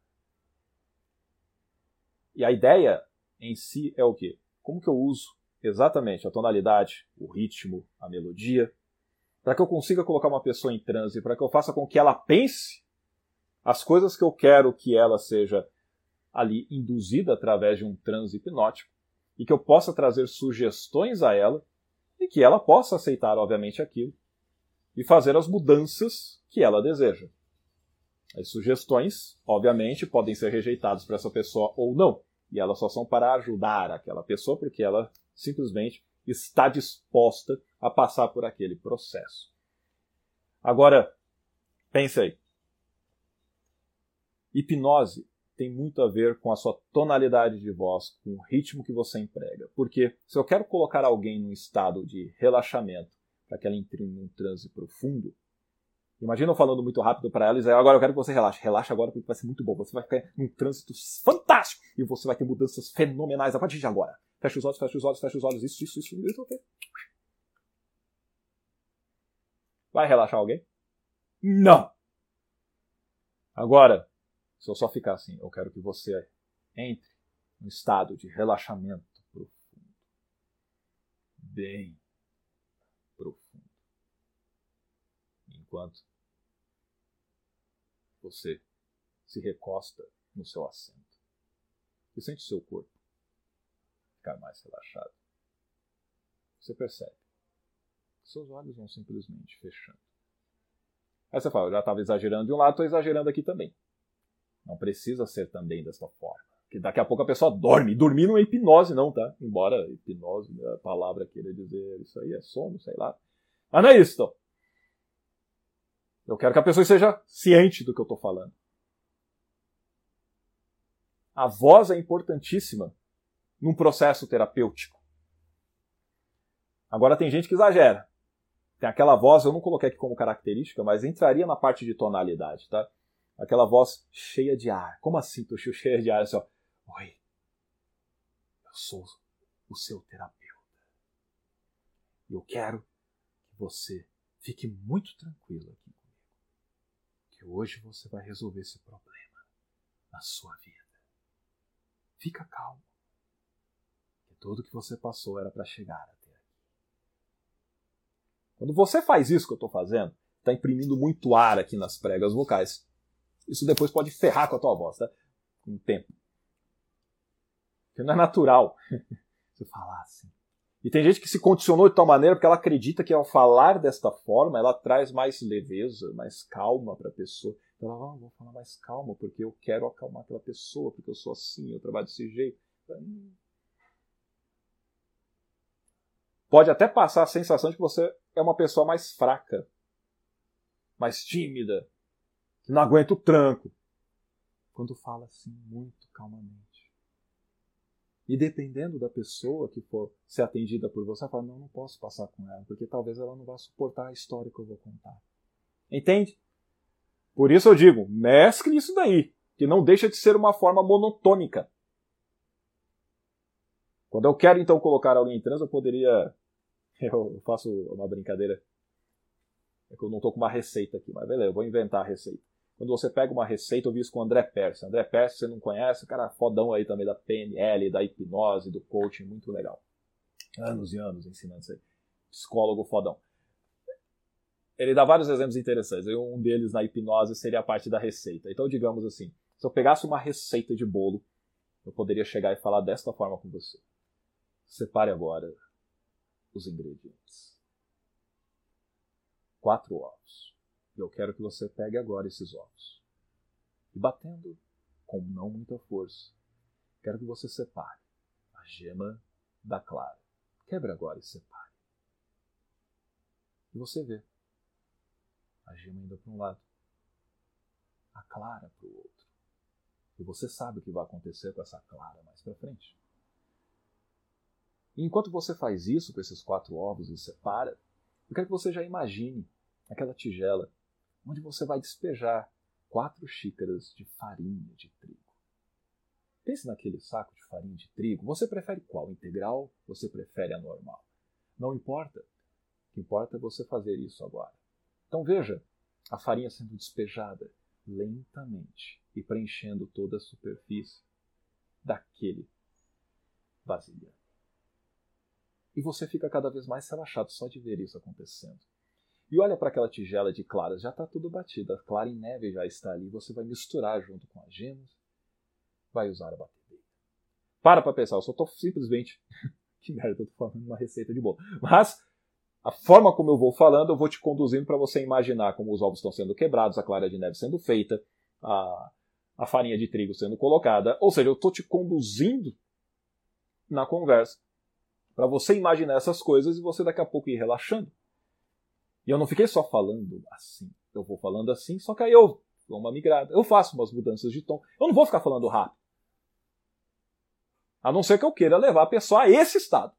E a ideia em si é o quê? Como que eu uso exatamente a tonalidade, o ritmo, a melodia, para que eu consiga colocar uma pessoa em transe, para que eu faça com que ela pense as coisas que eu quero que ela seja ali induzida através de um transe hipnótico e que eu possa trazer sugestões a ela e que ela possa aceitar, obviamente, aquilo e fazer as mudanças que ela deseja. As sugestões, obviamente, podem ser rejeitadas para essa pessoa ou não, e elas só são para ajudar aquela pessoa porque ela simplesmente está disposta a passar por aquele processo. Agora, pense aí. Hipnose tem muito a ver com a sua tonalidade de voz, com o ritmo que você emprega. Porque se eu quero colocar alguém num estado de relaxamento, para que ela entre num transe profundo, imagina eu falando muito rápido para ela e dizer, agora eu quero que você relaxe. Relaxa agora porque vai ser muito bom. Você vai ficar num trânsito fantástico e você vai ter mudanças fenomenais a partir de agora. Fecha os olhos, fecha os olhos, fecha os olhos. Isso, isso, isso. isso ok. Vai relaxar alguém? Não! Agora, se eu só ficar assim, eu quero que você entre num estado de relaxamento profundo. Bem profundo. Enquanto você se recosta no seu assento e sente o seu corpo ficar mais relaxado. Você percebe seus olhos vão simplesmente fechando. Aí você fala, eu já estava exagerando de um lado, estou exagerando aqui também. Não precisa ser também dessa forma. Que daqui a pouco a pessoa dorme. Dormir não é hipnose, não, tá? Embora hipnose, a palavra queira dizer isso aí é sono, sei lá. Mas não é isso, então. Eu quero que a pessoa seja ciente do que eu estou falando. A voz é importantíssima num processo terapêutico. Agora tem gente que exagera. Tem aquela voz, eu não coloquei aqui como característica, mas entraria na parte de tonalidade, tá? Aquela voz cheia de ar. Como assim, Tuxu, cheia de ar? Assim, ó, Oi, eu sou o seu terapeuta. E eu quero que você fique muito tranquilo aqui comigo. Que hoje você vai resolver esse problema na sua vida. Fica calmo. Que tudo que você passou era para chegar até aqui. Quando você faz isso que eu estou fazendo, está imprimindo muito ar aqui nas pregas vocais. Isso depois pode ferrar com a tua voz, tá? Com o tempo. Porque não é natural você falar assim. E tem gente que se condicionou de tal maneira porque ela acredita que ao falar desta forma ela traz mais leveza, mais calma para a pessoa. Então ela, ah, vou falar mais calma porque eu quero acalmar aquela pessoa, porque eu sou assim, eu trabalho desse jeito. Pode até passar a sensação de que você é uma pessoa mais fraca, mais tímida, não aguenta o tranco. Quando fala assim, muito calmamente. E dependendo da pessoa que for ser atendida por você, fala, não, não posso passar com ela, porque talvez ela não vá suportar a história que eu vou contar. Entende? Por isso eu digo, mescle isso daí, que não deixa de ser uma forma monotônica. Quando eu quero então colocar alguém em transe, eu poderia. Eu faço uma brincadeira. É que eu não estou com uma receita aqui, mas beleza, eu vou inventar a receita. Quando você pega uma receita, eu vi isso com o André Persa. André Persa, você não conhece, cara fodão aí também da PNL, da hipnose, do coaching, muito legal. Anos e anos ensinando isso aí. Psicólogo fodão. Ele dá vários exemplos interessantes. Um deles na hipnose seria a parte da receita. Então, digamos assim, se eu pegasse uma receita de bolo, eu poderia chegar e falar desta forma com você. Separe agora os ingredientes. Quatro ovos e eu quero que você pegue agora esses ovos. E batendo com não muita força, quero que você separe a gema da clara. Quebre agora e separe. E você vê a gema indo para um lado, a clara para o outro. E você sabe o que vai acontecer com essa clara mais para frente. E enquanto você faz isso com esses quatro ovos e separa, eu quero que você já imagine aquela tigela onde você vai despejar quatro xícaras de farinha de trigo. Pense naquele saco de farinha de trigo. Você prefere qual? Integral? Você prefere a normal? Não importa. O que importa é você fazer isso agora. Então veja a farinha sendo despejada lentamente e preenchendo toda a superfície daquele vasilhame. E você fica cada vez mais relaxado só de ver isso acontecendo. E olha para aquela tigela de claras, já está tudo batido. A clara em neve já está ali. Você vai misturar junto com as gemas, vai usar a batedeira. Para para pensar, eu só estou simplesmente. que merda, eu estou falando uma receita de bolo. Mas a forma como eu vou falando, eu vou te conduzindo para você imaginar como os ovos estão sendo quebrados, a clara de neve sendo feita, a, a farinha de trigo sendo colocada. Ou seja, eu estou te conduzindo na conversa para você imaginar essas coisas e você daqui a pouco ir relaxando. E eu não fiquei só falando assim. Eu vou falando assim, só que aí eu dou uma migrada. Eu faço umas mudanças de tom. Eu não vou ficar falando rápido. A não ser que eu queira levar a pessoa a esse estado.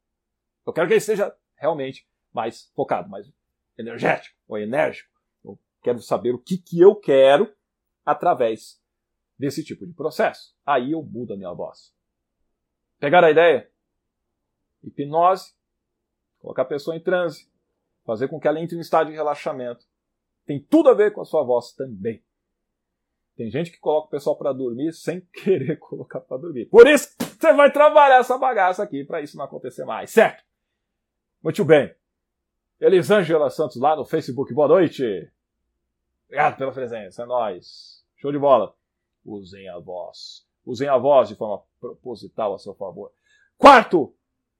Eu quero que ele seja realmente mais focado, mais energético ou enérgico. Eu quero saber o que, que eu quero através desse tipo de processo. Aí eu mudo a minha voz. Pegaram a ideia? Hipnose, colocar a pessoa em transe, fazer com que ela entre em estado de relaxamento. Tem tudo a ver com a sua voz também. Tem gente que coloca o pessoal para dormir sem querer colocar para dormir. Por isso, você vai trabalhar essa bagaça aqui para isso não acontecer mais, certo? Muito bem. Elisângela Santos lá no Facebook, boa noite. Obrigado pela presença, é nóis. Show de bola. Usem a voz. Usem a voz de forma proposital a seu favor. Quarto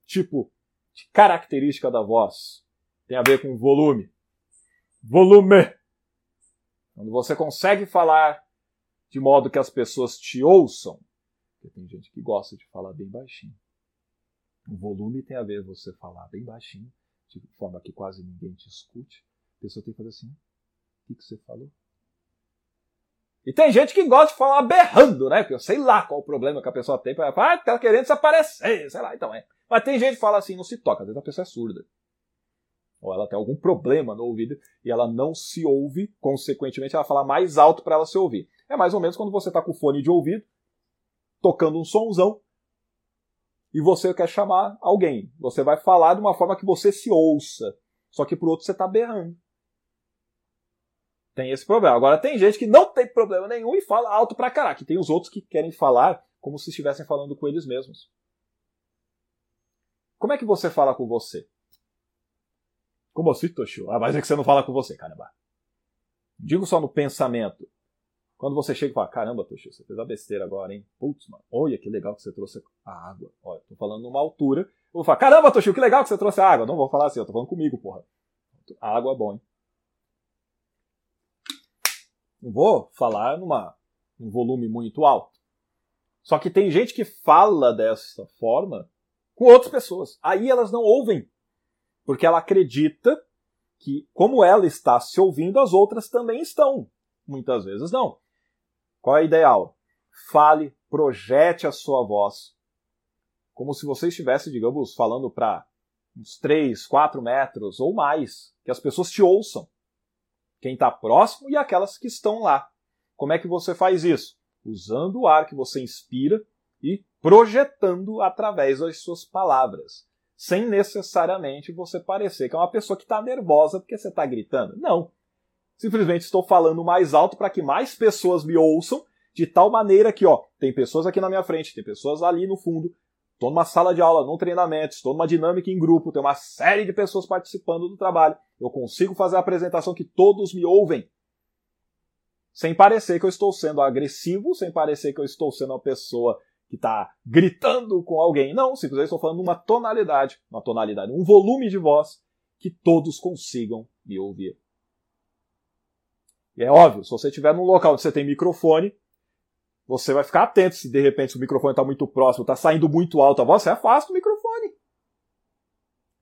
tipo de característica da voz tem a ver com volume. Volume. Quando você consegue falar de modo que as pessoas te ouçam, porque tem gente que gosta de falar bem baixinho. O volume tem a ver com você falar bem baixinho, de forma que quase ninguém te escute. A pessoa tem que fazer assim: o que, você falou? E tem gente que gosta de falar berrando, né? Porque eu sei lá qual o problema que a pessoa tem. Pra falar, ah, tá querendo desaparecer, sei lá, então é. Mas tem gente que fala assim, não se toca, às vezes a pessoa é surda. Ou ela tem algum problema no ouvido e ela não se ouve, consequentemente ela fala mais alto para ela se ouvir. É mais ou menos quando você está com o fone de ouvido, tocando um sonzão, e você quer chamar alguém. Você vai falar de uma forma que você se ouça. Só que pro outro você está berrando. Tem esse problema. Agora tem gente que não tem problema nenhum e fala alto pra caraca. E tem os outros que querem falar como se estivessem falando com eles mesmos. Como é que você fala com você? Como assim, Toshio? Ah, mas é que você não fala com você, caramba. Digo só no pensamento. Quando você chega e fala, caramba, Toshio, você fez a besteira agora, hein? Putz, mano, olha que legal que você trouxe a água. Olha, tô falando numa altura. Eu vou falar, caramba, Toshio, que legal que você trouxe a água. Não vou falar assim, eu tô falando comigo, porra. A água é bom, hein? Não vou falar numa, num volume muito alto. Só que tem gente que fala dessa forma com outras pessoas. Aí elas não ouvem. Porque ela acredita que, como ela está se ouvindo, as outras também estão. Muitas vezes não. Qual é a ideal? Fale, projete a sua voz. Como se você estivesse, digamos, falando para uns 3, 4 metros ou mais. Que as pessoas te ouçam quem está próximo e aquelas que estão lá. Como é que você faz isso? Usando o ar que você inspira e projetando através das suas palavras, sem necessariamente você parecer que é uma pessoa que está nervosa porque você está gritando. Não. Simplesmente estou falando mais alto para que mais pessoas me ouçam, de tal maneira que, ó, tem pessoas aqui na minha frente, tem pessoas ali no fundo, estou numa sala de aula, num treinamento, estou numa dinâmica em grupo, tem uma série de pessoas participando do trabalho. Eu consigo fazer a apresentação que todos me ouvem. Sem parecer que eu estou sendo agressivo, sem parecer que eu estou sendo uma pessoa que está gritando com alguém. Não, simplesmente estou falando uma tonalidade, uma tonalidade, um volume de voz que todos consigam me ouvir. E é óbvio, se você estiver num local onde você tem microfone, você vai ficar atento se de repente o microfone está muito próximo, está saindo muito alto a voz, você afasta o microfone.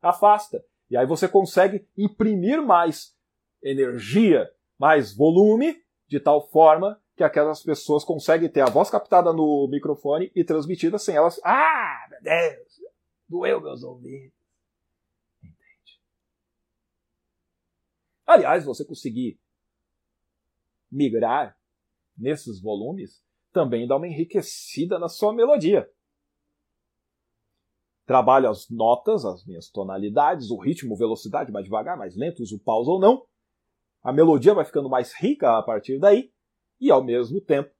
Afasta. E aí você consegue imprimir mais energia, mais volume, de tal forma que aquelas pessoas conseguem ter a voz captada no microfone e transmitida sem elas. Ah, meu Deus! Doeu meus ouvidos. Entende? Aliás, você conseguir migrar nesses volumes também dá uma enriquecida na sua melodia trabalho as notas, as minhas tonalidades, o ritmo, velocidade, mais devagar, mais lento, uso pausa ou não. A melodia vai ficando mais rica a partir daí, e ao mesmo tempo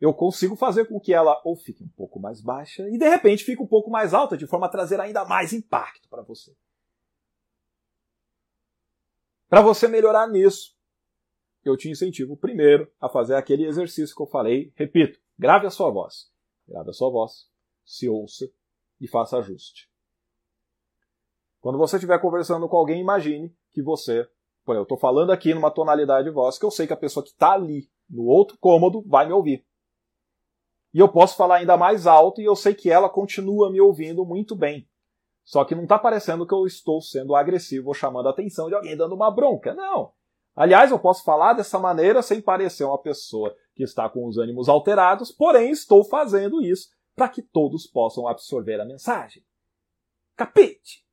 eu consigo fazer com que ela ou fique um pouco mais baixa e de repente fique um pouco mais alta, de forma a trazer ainda mais impacto para você. Para você melhorar nisso, eu te incentivo primeiro a fazer aquele exercício que eu falei, repito, grave a sua voz. Grave a sua voz, se ouça e faça ajuste. Quando você estiver conversando com alguém, imagine que você, exemplo, eu estou falando aqui numa tonalidade de voz que eu sei que a pessoa que está ali no outro cômodo vai me ouvir. E eu posso falar ainda mais alto e eu sei que ela continua me ouvindo muito bem. Só que não está parecendo que eu estou sendo agressivo ou chamando a atenção de alguém dando uma bronca. Não. Aliás, eu posso falar dessa maneira sem parecer uma pessoa que está com os ânimos alterados, porém estou fazendo isso para que todos possam absorver a mensagem. Capite!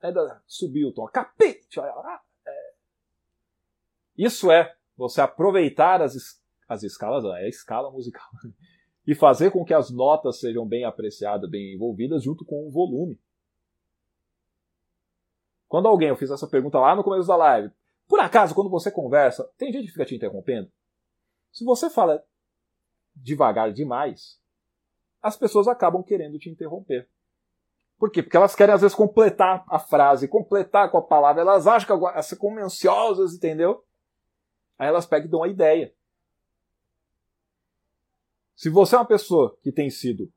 Ainda subiu o tom. Capite! É. Isso é você aproveitar as, as escalas, é a escala musical. e fazer com que as notas sejam bem apreciadas, bem envolvidas, junto com o volume. Quando alguém, eu fiz essa pergunta lá no começo da live, por acaso, quando você conversa, tem gente que fica te interrompendo? Se você fala devagar demais, as pessoas acabam querendo te interromper. Por quê? Porque elas querem, às vezes, completar a frase, completar com a palavra. Elas acham que elas são ansiosas, entendeu? Aí elas pegam e dão a ideia. Se você é uma pessoa que tem sido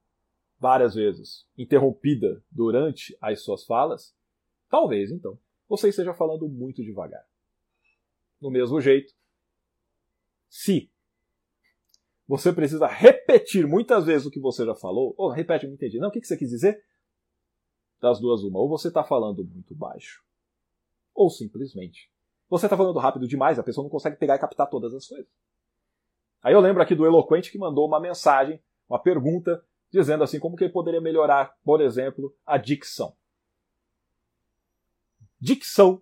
várias vezes interrompida durante as suas falas, talvez então você esteja falando muito devagar. Do mesmo jeito, se você precisa repetir muitas vezes o que você já falou, ou repete, não entendi. Não, o que você quis dizer? Das duas, uma. Ou você está falando muito baixo, ou simplesmente você está falando rápido demais, a pessoa não consegue pegar e captar todas as coisas. Aí eu lembro aqui do Eloquente que mandou uma mensagem, uma pergunta, dizendo assim como que ele poderia melhorar, por exemplo, a dicção. Dicção.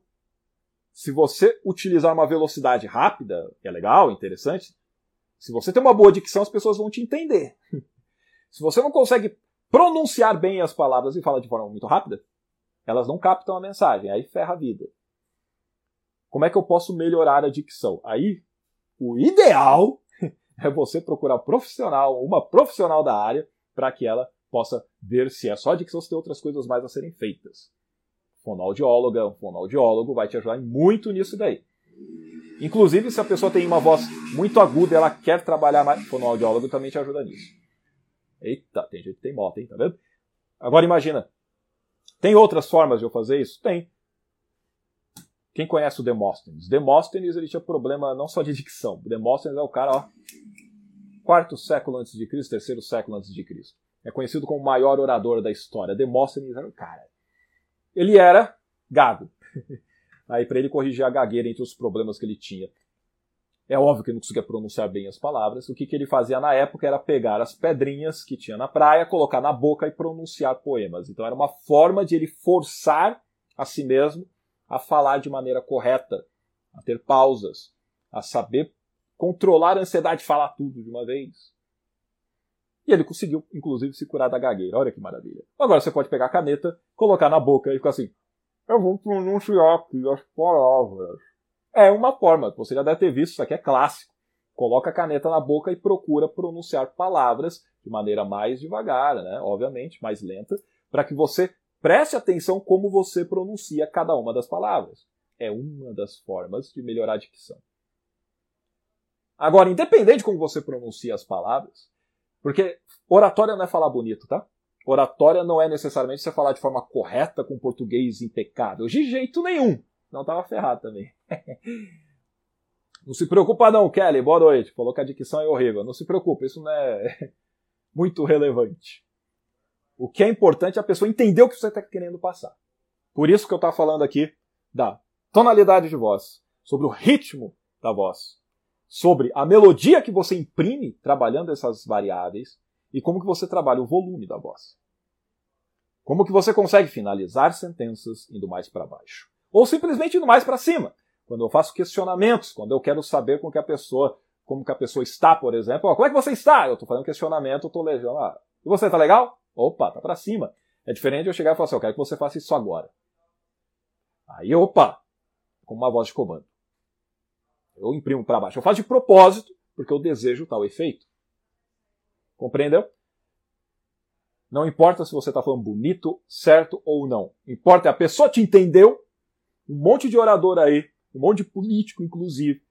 Se você utilizar uma velocidade rápida, que é legal, interessante, se você tem uma boa dicção, as pessoas vão te entender. Se você não consegue pronunciar bem as palavras e fala de forma muito rápida, elas não captam a mensagem, aí ferra a vida. Como é que eu posso melhorar a dicção? Aí, o ideal é você procurar um profissional, uma profissional da área, para que ela possa ver se é só a dicção ou se tem outras coisas mais a serem feitas. Fonoaudióloga, um fonoaudiólogo vai te ajudar muito nisso daí. Inclusive, se a pessoa tem uma voz muito aguda ela quer trabalhar mais, fonoaudiólogo também te ajuda nisso. Eita, tem gente que tem moto, hein? Tá vendo? Agora imagina. Tem outras formas de eu fazer isso? Tem. Quem conhece o Demóstenes? Demóstenes ele tinha problema não só de dicção. Demóstenes é o cara, ó, quarto século antes de Cristo, terceiro século antes de Cristo. É conhecido como o maior orador da história. Demóstenes era o cara. Ele era gago. Aí para ele corrigir a gagueira entre os problemas que ele tinha. É óbvio que ele não conseguia pronunciar bem as palavras. O que, que ele fazia na época era pegar as pedrinhas que tinha na praia, colocar na boca e pronunciar poemas. Então era uma forma de ele forçar a si mesmo a falar de maneira correta, a ter pausas, a saber controlar a ansiedade de falar tudo de uma vez. E ele conseguiu, inclusive, se curar da gagueira. Olha que maravilha. Agora você pode pegar a caneta, colocar na boca e ficar assim: Eu vou pronunciar aqui as palavras. É uma forma, você já deve ter visto, isso aqui é clássico. Coloca a caneta na boca e procura pronunciar palavras de maneira mais devagar, né? obviamente, mais lenta, para que você Preste atenção como você pronuncia cada uma das palavras. É uma das formas de melhorar a dicção. Agora, independente de como você pronuncia as palavras, porque oratória não é falar bonito, tá? Oratória não é necessariamente você falar de forma correta com português impecável. De jeito nenhum. Não estava ferrado também. não se preocupa não, Kelly. Boa noite. Falou que a dicção é horrível. Não se preocupe, isso não é muito relevante. O que é importante é a pessoa entender o que você está querendo passar. Por isso que eu estava falando aqui da tonalidade de voz, sobre o ritmo da voz, sobre a melodia que você imprime trabalhando essas variáveis e como que você trabalha o volume da voz. Como que você consegue finalizar sentenças indo mais para baixo. Ou simplesmente indo mais para cima. Quando eu faço questionamentos, quando eu quero saber como que a pessoa, como que a pessoa está, por exemplo, como é que você está? Eu estou fazendo questionamento, eu estou lejando. Ah, e você está legal? Opa, tá para cima. É diferente de eu chegar e falar assim, eu quero que você faça isso agora. Aí, opa, com uma voz de comando. Eu imprimo para baixo. Eu faço de propósito, porque eu desejo tal efeito. Compreendeu? Não importa se você está falando bonito, certo ou não. Importa é a pessoa te entendeu. Um monte de orador aí, um monte de político, inclusive.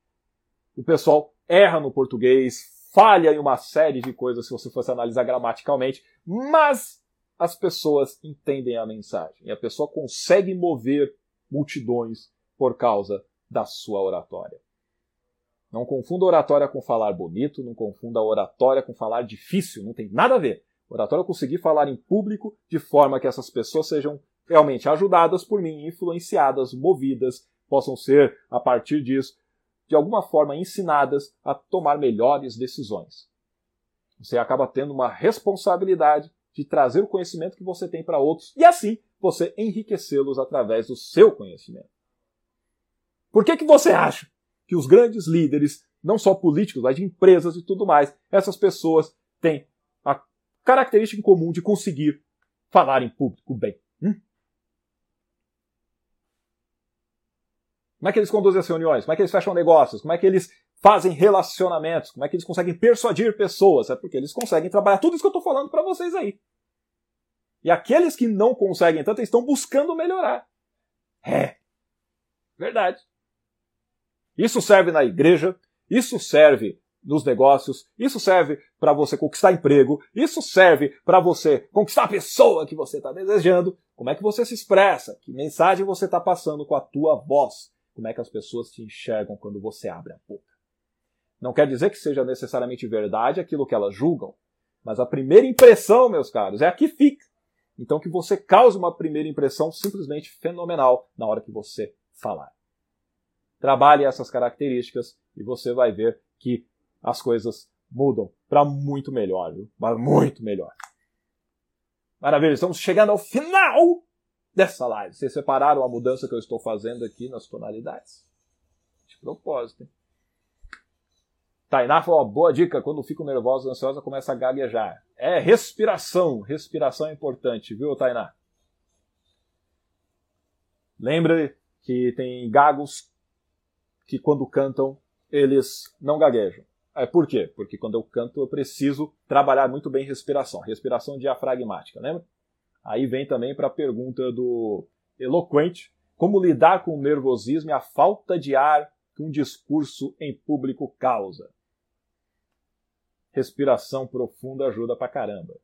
O pessoal erra no português, falha em uma série de coisas se você fosse analisar gramaticalmente, mas as pessoas entendem a mensagem e a pessoa consegue mover multidões por causa da sua oratória. Não confunda oratória com falar bonito, não confunda oratória com falar difícil, não tem nada a ver. Oratória é conseguir falar em público de forma que essas pessoas sejam realmente ajudadas por mim, influenciadas, movidas, possam ser, a partir disso, de alguma forma ensinadas a tomar melhores decisões. Você acaba tendo uma responsabilidade de trazer o conhecimento que você tem para outros e assim você enriquecê-los através do seu conhecimento. Por que, que você acha que os grandes líderes, não só políticos, mas de empresas e tudo mais, essas pessoas têm característica em comum de conseguir falar em público bem? Hum? Como é que eles conduzem as reuniões? Como é que eles fecham negócios? Como é que eles fazem relacionamentos? Como é que eles conseguem persuadir pessoas? É porque eles conseguem trabalhar tudo isso que eu estou falando para vocês aí. E aqueles que não conseguem tanto estão buscando melhorar. É. Verdade. Isso serve na igreja, isso serve nos negócios, isso serve para você conquistar emprego, isso serve para você conquistar a pessoa que você está desejando. Como é que você se expressa? Que mensagem você está passando com a tua voz? Como é que as pessoas te enxergam quando você abre a boca? Não quer dizer que seja necessariamente verdade aquilo que elas julgam, mas a primeira impressão, meus caros, é a que fica. Então que você cause uma primeira impressão simplesmente fenomenal na hora que você falar. Trabalhe essas características e você vai ver que as coisas mudam para muito melhor, viu? Mas muito melhor. Maravilha, estamos chegando ao final dessa live. Vocês separaram a mudança que eu estou fazendo aqui nas tonalidades? De propósito, hein? Tainá falou, uma boa dica, quando fico nervosa, ansiosa, começa a gaguejar. É respiração, respiração é importante, viu, Tainá? Lembre que tem gagos que quando cantam, eles não gaguejam. É, por quê? Porque quando eu canto, eu preciso trabalhar muito bem respiração, respiração diafragmática, lembra? Aí vem também para a pergunta do eloquente, como lidar com o nervosismo e a falta de ar que um discurso em público causa respiração profunda ajuda pra caramba.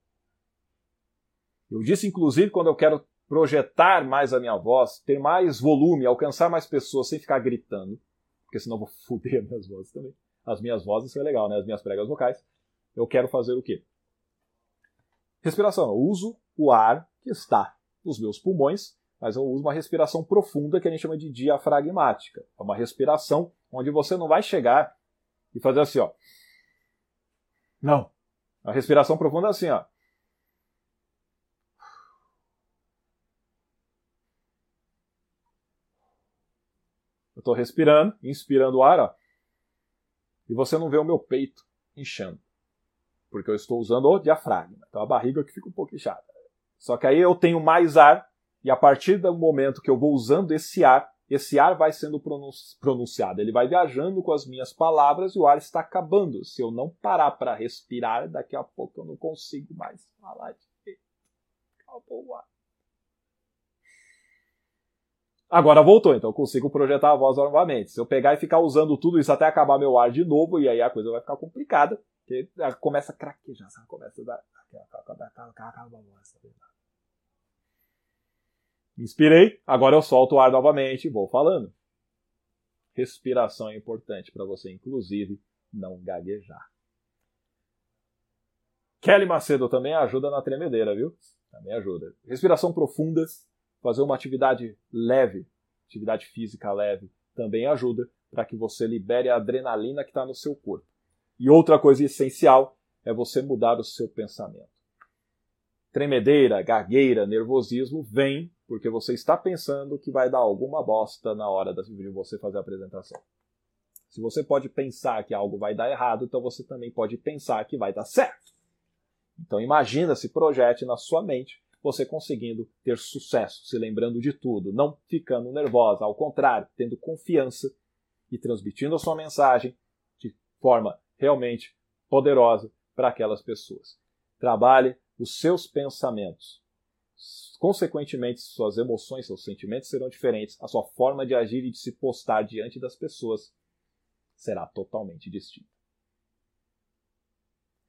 Eu disse, inclusive, quando eu quero projetar mais a minha voz, ter mais volume, alcançar mais pessoas sem ficar gritando, porque senão eu vou foder as minhas vozes também. As minhas vozes, isso é legal, né? As minhas pregas vocais. Eu quero fazer o quê? Respiração. Eu uso o ar que está nos meus pulmões, mas eu uso uma respiração profunda que a gente chama de diafragmática. É uma respiração onde você não vai chegar e fazer assim, ó. Não. A respiração profunda é assim, ó. Eu estou respirando, inspirando o ar, ó, e você não vê o meu peito inchando. Porque eu estou usando o diafragma. Então a barriga que fica um pouco inchada. Só que aí eu tenho mais ar, e a partir do momento que eu vou usando esse ar, esse ar vai sendo pronunciado, ele vai viajando com as minhas palavras e o ar está acabando. Se eu não parar para respirar, daqui a pouco eu não consigo mais falar direito. Acabou o ar. Agora voltou, então eu consigo projetar a voz novamente. Se eu pegar e ficar usando tudo isso até acabar meu ar de novo, e aí a coisa vai ficar complicada. Porque começa a craquejar? Começa a dar. Tá vendo? Inspirei, agora eu solto o ar novamente e vou falando. Respiração é importante para você, inclusive, não gaguejar. Kelly Macedo também ajuda na tremedeira, viu? Também ajuda. Respiração profunda, fazer uma atividade leve, atividade física leve, também ajuda para que você libere a adrenalina que está no seu corpo. E outra coisa essencial é você mudar o seu pensamento. Tremedeira, gagueira, nervosismo vem porque você está pensando que vai dar alguma bosta na hora de você fazer a apresentação. Se você pode pensar que algo vai dar errado, então você também pode pensar que vai dar certo. Então imagina, se projete na sua mente você conseguindo ter sucesso, se lembrando de tudo, não ficando nervosa, ao contrário, tendo confiança e transmitindo a sua mensagem de forma realmente poderosa para aquelas pessoas. Trabalhe os seus pensamentos. Consequentemente, suas emoções, seus sentimentos serão diferentes, a sua forma de agir e de se postar diante das pessoas será totalmente distinta.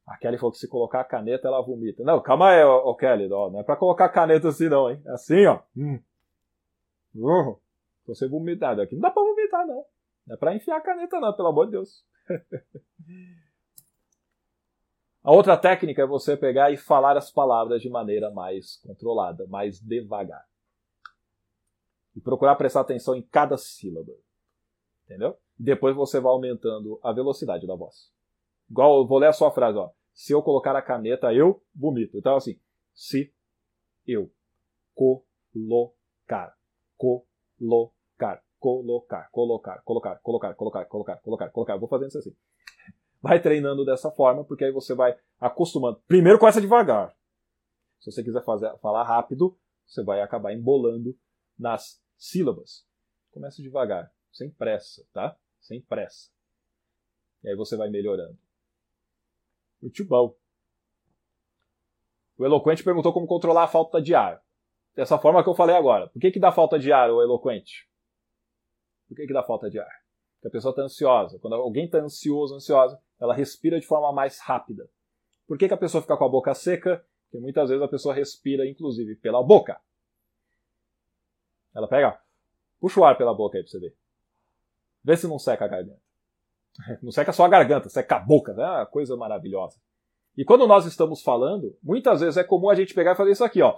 A Kelly falou que se colocar a caneta, ela vomita. Não, calma aí, ô, Kelly, ó, não é pra colocar caneta assim não, hein? É assim, ó. Hum. Uhum. Você vomitar aqui. Não dá pra vomitar, não. Não é pra enfiar a caneta, não, pelo amor de Deus. A outra técnica é você pegar e falar as palavras de maneira mais controlada, mais devagar. E procurar prestar atenção em cada sílaba. Entendeu? E depois você vai aumentando a velocidade da voz. Igual, eu vou ler a sua frase, ó. Se eu colocar a caneta, eu vomito. Então, assim, se eu colocar, colocar, colocar, colocar, colocar, colocar, colocar, colocar, colocar, colocar. Vou fazendo isso assim. Vai treinando dessa forma, porque aí você vai acostumando. Primeiro começa devagar. Se você quiser fazer, falar rápido, você vai acabar embolando nas sílabas. Começa devagar, sem pressa, tá? Sem pressa. E aí você vai melhorando. Muito bom. O eloquente perguntou como controlar a falta de ar. Dessa forma que eu falei agora. Por que, que dá falta de ar, o eloquente? Por que, que dá falta de ar? Porque a pessoa está ansiosa. Quando alguém está ansioso, ansiosa, ela respira de forma mais rápida. Por que, que a pessoa fica com a boca seca? Porque muitas vezes a pessoa respira, inclusive, pela boca. Ela pega, puxa o ar pela boca aí pra você ver. Vê se não seca a garganta. Não seca só a garganta, seca a boca, né? Uma coisa maravilhosa. E quando nós estamos falando, muitas vezes é comum a gente pegar e fazer isso aqui, ó.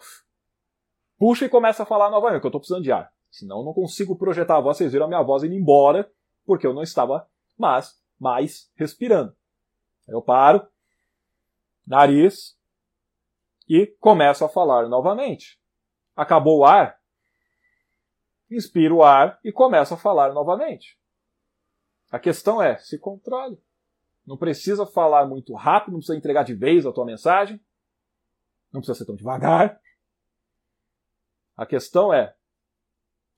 Puxa e começa a falar novamente, que eu estou precisando de ar. Senão eu não consigo projetar a voz, vocês viram a minha voz indo embora, porque eu não estava mais, mais respirando. Eu paro, nariz, e começo a falar novamente. Acabou o ar, inspiro o ar e começo a falar novamente. A questão é, se controle. Não precisa falar muito rápido, não precisa entregar de vez a tua mensagem. Não precisa ser tão devagar. A questão é,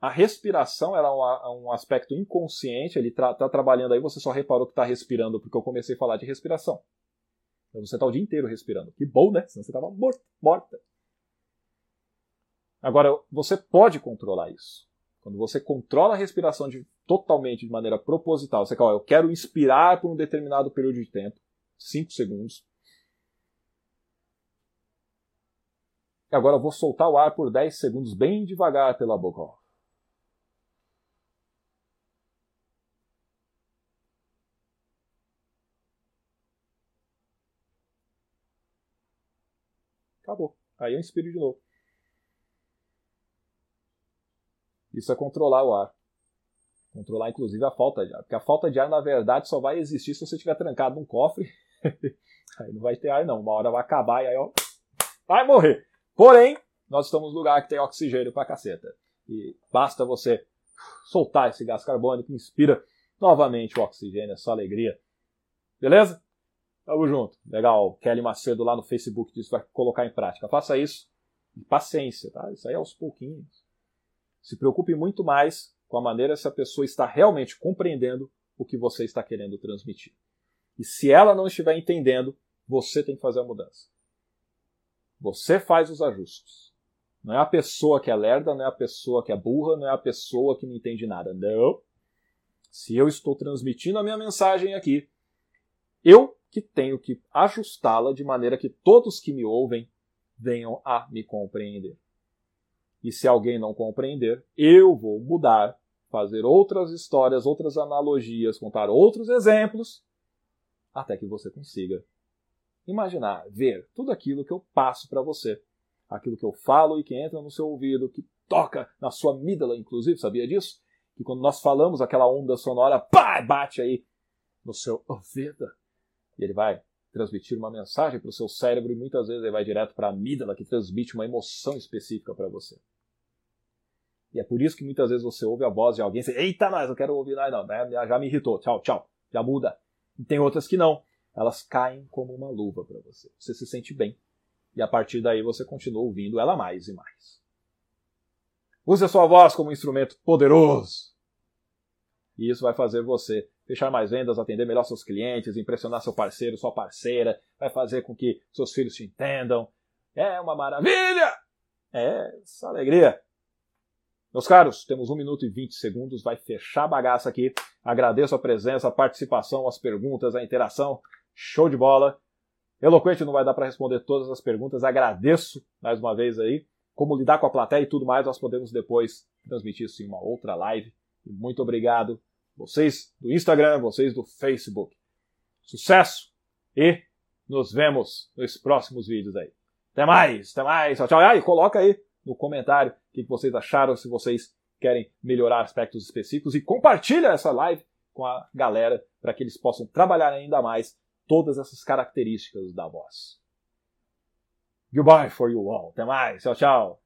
a respiração ela é um, um aspecto inconsciente, ele está tá trabalhando aí, você só reparou que está respirando porque eu comecei a falar de respiração. Então você está o dia inteiro respirando. Que bom, né? Senão você estava morta. Agora, você pode controlar isso. Quando você controla a respiração de, totalmente de maneira proposital, você fala, eu quero inspirar por um determinado período de tempo, 5 segundos. Agora eu vou soltar o ar por 10 segundos bem devagar pela boca. Acabou. Aí eu inspiro de novo. Isso é controlar o ar. Controlar, inclusive, a falta de ar. Porque a falta de ar, na verdade, só vai existir se você estiver trancado num cofre. aí não vai ter ar, não. Uma hora vai acabar e aí, ó, vai morrer. Porém, nós estamos num lugar que tem oxigênio pra caceta. E basta você soltar esse gás carbônico, inspira novamente o oxigênio, essa alegria. Beleza? Tamo junto. Legal. Kelly Macedo lá no Facebook disse que vai colocar em prática. Faça isso. E paciência, tá? Isso aí é aos pouquinhos. Se preocupe muito mais com a maneira se a pessoa está realmente compreendendo o que você está querendo transmitir. E se ela não estiver entendendo, você tem que fazer a mudança. Você faz os ajustes. Não é a pessoa que é lerda, não é a pessoa que é burra, não é a pessoa que não entende nada. Não. Se eu estou transmitindo a minha mensagem aqui, eu que tenho que ajustá-la de maneira que todos que me ouvem venham a me compreender. E se alguém não compreender, eu vou mudar, fazer outras histórias, outras analogias, contar outros exemplos, até que você consiga imaginar, ver tudo aquilo que eu passo para você. Aquilo que eu falo e que entra no seu ouvido, que toca na sua amígdala, inclusive, sabia disso? Que quando nós falamos, aquela onda sonora pá, bate aí no seu ouvido. E ele vai transmitir uma mensagem para o seu cérebro e muitas vezes ele vai direto para a amígdala que transmite uma emoção específica para você. E é por isso que muitas vezes você ouve a voz de alguém e você, eita, mas eu quero ouvir, não, né? já me irritou, tchau, tchau, já muda. E tem outras que não, elas caem como uma luva para você. Você se sente bem. E a partir daí você continua ouvindo ela mais e mais. Use a sua voz como um instrumento poderoso. E isso vai fazer você fechar mais vendas, atender melhor seus clientes, impressionar seu parceiro, sua parceira, vai fazer com que seus filhos te entendam. É uma maravilha! É essa alegria. Meus caros, temos 1 minuto e 20 segundos, vai fechar a bagaça aqui. Agradeço a presença, a participação, as perguntas, a interação. Show de bola. Eloquente não vai dar para responder todas as perguntas. Agradeço mais uma vez aí. Como lidar com a plateia e tudo mais, nós podemos depois transmitir isso em uma outra live. muito obrigado, vocês do Instagram, vocês do Facebook. Sucesso e nos vemos nos próximos vídeos aí. Até mais, até mais. Tchau, tchau. Ah, e coloca aí no comentário o que vocês acharam, se vocês querem melhorar aspectos específicos e compartilha essa live com a galera para que eles possam trabalhar ainda mais todas essas características da voz. Goodbye for you all. Até mais. Tchau, tchau.